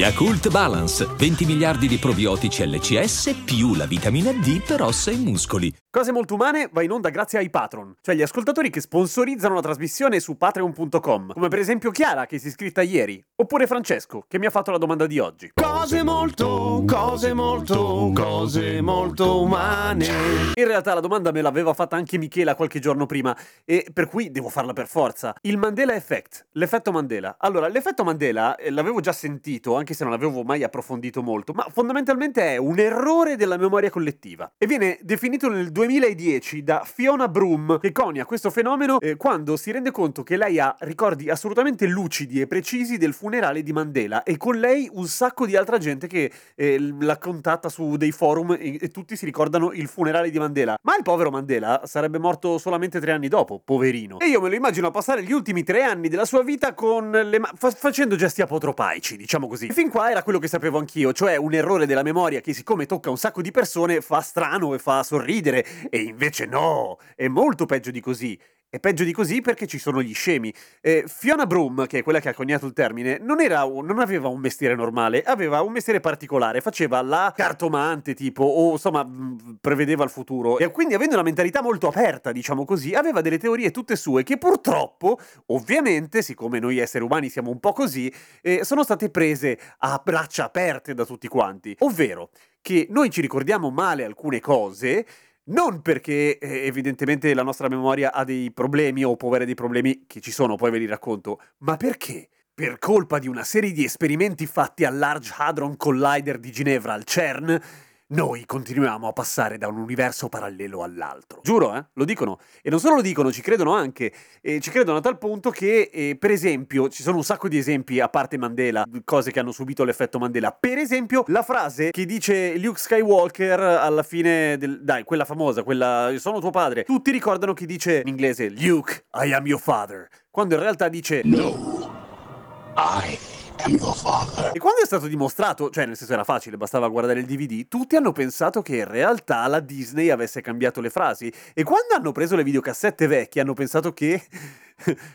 Yakult Balance, 20 miliardi di probiotici LCS più la vitamina D per ossa e muscoli. Cose molto umane va in onda grazie ai patron, cioè gli ascoltatori che sponsorizzano la trasmissione su patreon.com, come per esempio Chiara che si è iscritta ieri, oppure Francesco che mi ha fatto la domanda di oggi. Cose molto, cose molto, cose molto umane. In realtà la domanda me l'aveva fatta anche Michela qualche giorno prima e per cui devo farla per forza. Il Mandela Effect, l'effetto Mandela. Allora, l'effetto Mandela eh, l'avevo già sentito, anche se non l'avevo mai approfondito molto, ma fondamentalmente è un errore della memoria collettiva e viene definito nel 2010 da Fiona Broom che conia questo fenomeno eh, quando si rende conto che lei ha ricordi assolutamente lucidi e precisi del funerale di Mandela e con lei un sacco di altra gente che eh, la contatta su dei forum e, e tutti si ricordano il funerale di Mandela. Ma il povero Mandela sarebbe morto solamente tre anni dopo, poverino. E io me lo immagino passare gli ultimi tre anni della sua vita con le ma- fa- facendo gesti apotropaici, diciamo così. E fin qua era quello che sapevo anch'io, cioè un errore della memoria che siccome tocca un sacco di persone fa strano e fa sorridere e invece no, è molto peggio di così. È peggio di così perché ci sono gli scemi. Eh, Fiona Broom, che è quella che ha coniato il termine, non, era non aveva un mestiere normale, aveva un mestiere particolare, faceva la cartomante tipo, o insomma mh, prevedeva il futuro. E quindi avendo una mentalità molto aperta, diciamo così, aveva delle teorie tutte sue che purtroppo, ovviamente, siccome noi esseri umani siamo un po' così, eh, sono state prese a braccia aperte da tutti quanti. Ovvero che noi ci ricordiamo male alcune cose non perché eh, evidentemente la nostra memoria ha dei problemi o può avere dei problemi che ci sono, poi ve li racconto, ma perché? Per colpa di una serie di esperimenti fatti al Large Hadron Collider di Ginevra, al CERN, noi continuiamo a passare da un universo parallelo all'altro. Giuro, eh? Lo dicono. E non solo lo dicono, ci credono anche. E ci credono a tal punto che, eh, per esempio, ci sono un sacco di esempi, a parte Mandela, cose che hanno subito l'effetto Mandela. Per esempio, la frase che dice Luke Skywalker alla fine del... Dai, quella famosa, quella... Sono tuo padre. Tutti ricordano chi dice in inglese Luke, I am your father. Quando in realtà dice... No, I. E quando è stato dimostrato, cioè nel senso era facile, bastava guardare il DVD, tutti hanno pensato che in realtà la Disney avesse cambiato le frasi. E quando hanno preso le videocassette vecchie hanno pensato che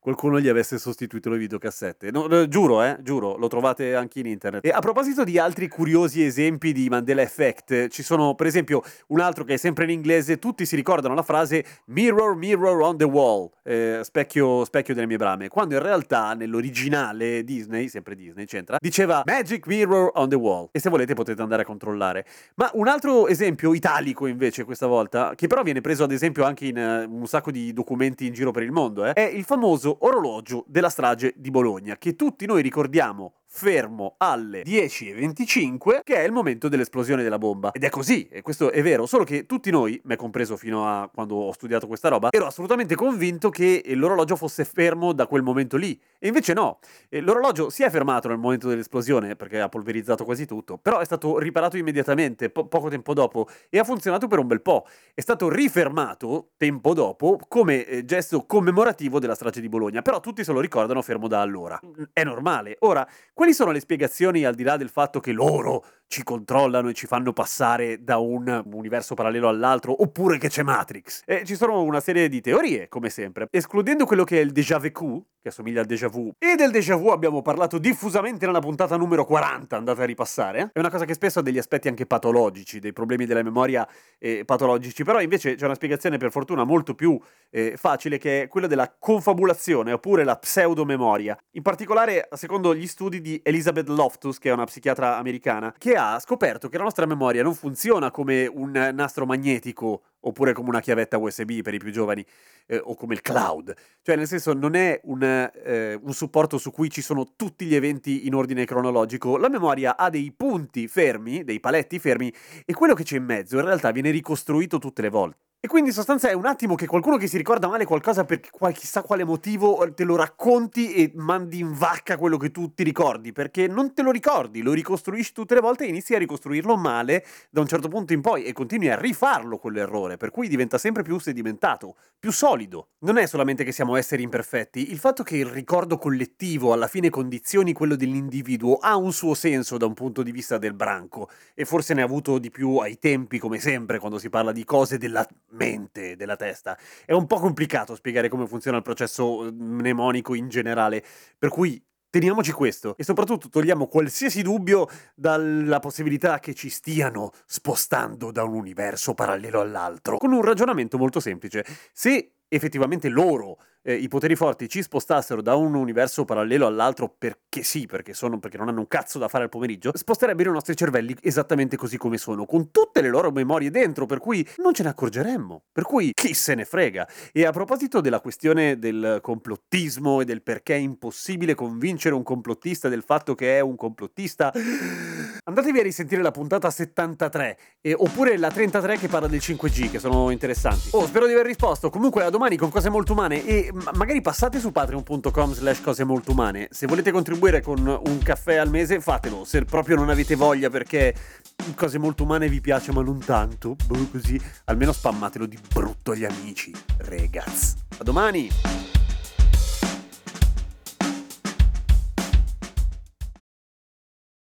qualcuno gli avesse sostituito le videocassette. No, eh, giuro, eh, giuro, lo trovate anche in internet. E a proposito di altri curiosi esempi di Mandela Effect, ci sono per esempio un altro che è sempre in inglese, tutti si ricordano la frase Mirror, mirror on the wall, eh, specchio, specchio delle mie brame, quando in realtà nell'originale Disney, sempre Disney c'entra, diceva Magic Mirror on the wall. E se volete potete andare a controllare. Ma un altro esempio italico invece questa volta, che però viene preso ad esempio anche in eh, un sacco di documenti in giro per il mondo, eh, è il famoso orologio della strage di Bologna, che tutti noi ricordiamo fermo alle 10.25, che è il momento dell'esplosione della bomba. Ed è così, e questo è vero, solo che tutti noi, me compreso fino a quando ho studiato questa roba, ero assolutamente convinto che l'orologio fosse fermo da quel momento lì. E invece no, l'orologio si è fermato nel momento dell'esplosione, perché ha polverizzato quasi tutto, però è stato riparato immediatamente, po- poco tempo dopo, e ha funzionato per un bel po'. È stato rifermato tempo dopo come eh, gesto commemorativo della strage di Bologna, però tutti se lo ricordano fermo da allora. È normale. Ora, quali sono le spiegazioni al di là del fatto che loro ci controllano e ci fanno passare da un universo parallelo all'altro, oppure che c'è Matrix? E ci sono una serie di teorie, come sempre. Escludendo quello che è il déjà vu, che assomiglia al déjà vu, e del déjà vu abbiamo parlato diffusamente nella puntata numero 40, andate a ripassare. È una cosa che spesso ha degli aspetti anche patologici, dei problemi della memoria eh, patologici, però invece c'è una spiegazione per fortuna molto più eh, facile che è quella della confabulazione oppure la pseudomemoria. In particolare, secondo gli studi di Elizabeth Loftus, che è una psichiatra americana, che ha scoperto che la nostra memoria non funziona come un nastro magnetico oppure come una chiavetta USB per i più giovani eh, o come il cloud. Cioè, nel senso, non è un, eh, un supporto su cui ci sono tutti gli eventi in ordine cronologico. La memoria ha dei punti fermi, dei paletti fermi, e quello che c'è in mezzo in realtà viene ricostruito tutte le volte. E quindi in sostanza è un attimo che qualcuno che si ricorda male qualcosa per qual- chissà quale motivo te lo racconti e mandi in vacca quello che tu ti ricordi, perché non te lo ricordi, lo ricostruisci tutte le volte e inizi a ricostruirlo male da un certo punto in poi e continui a rifarlo quell'errore, per cui diventa sempre più sedimentato, più solido. Non è solamente che siamo esseri imperfetti, il fatto che il ricordo collettivo alla fine condizioni quello dell'individuo ha un suo senso da un punto di vista del branco e forse ne ha avuto di più ai tempi come sempre quando si parla di cose della mente, della testa. È un po' complicato spiegare come funziona il processo eh, mnemonico in generale, per cui Teniamoci questo e soprattutto togliamo qualsiasi dubbio dalla possibilità che ci stiano spostando da un universo parallelo all'altro, con un ragionamento molto semplice. Se effettivamente loro eh, i poteri forti ci spostassero da un universo parallelo all'altro perché sì, perché, sono, perché non hanno un cazzo da fare al pomeriggio, sposterebbero i nostri cervelli esattamente così come sono, con tutte le loro memorie dentro, per cui non ce ne accorgeremmo. Per cui chi se ne frega. E a proposito della questione del complottismo e del perché è impossibile convincere un complottista del fatto che è un complottista, andatevi a risentire la puntata 73 e, oppure la 33 che parla del 5G, che sono interessanti. Oh, spero di aver risposto. Comunque a domani con cose molto umane e magari passate su patreon.com slash cose molto umane. Se volete contribuire con un caffè al mese, fatelo. Se proprio non avete voglia perché cose molto umane vi piace ma non tanto, boh, così, almeno spammatelo di brutto agli amici. Regaz. A domani!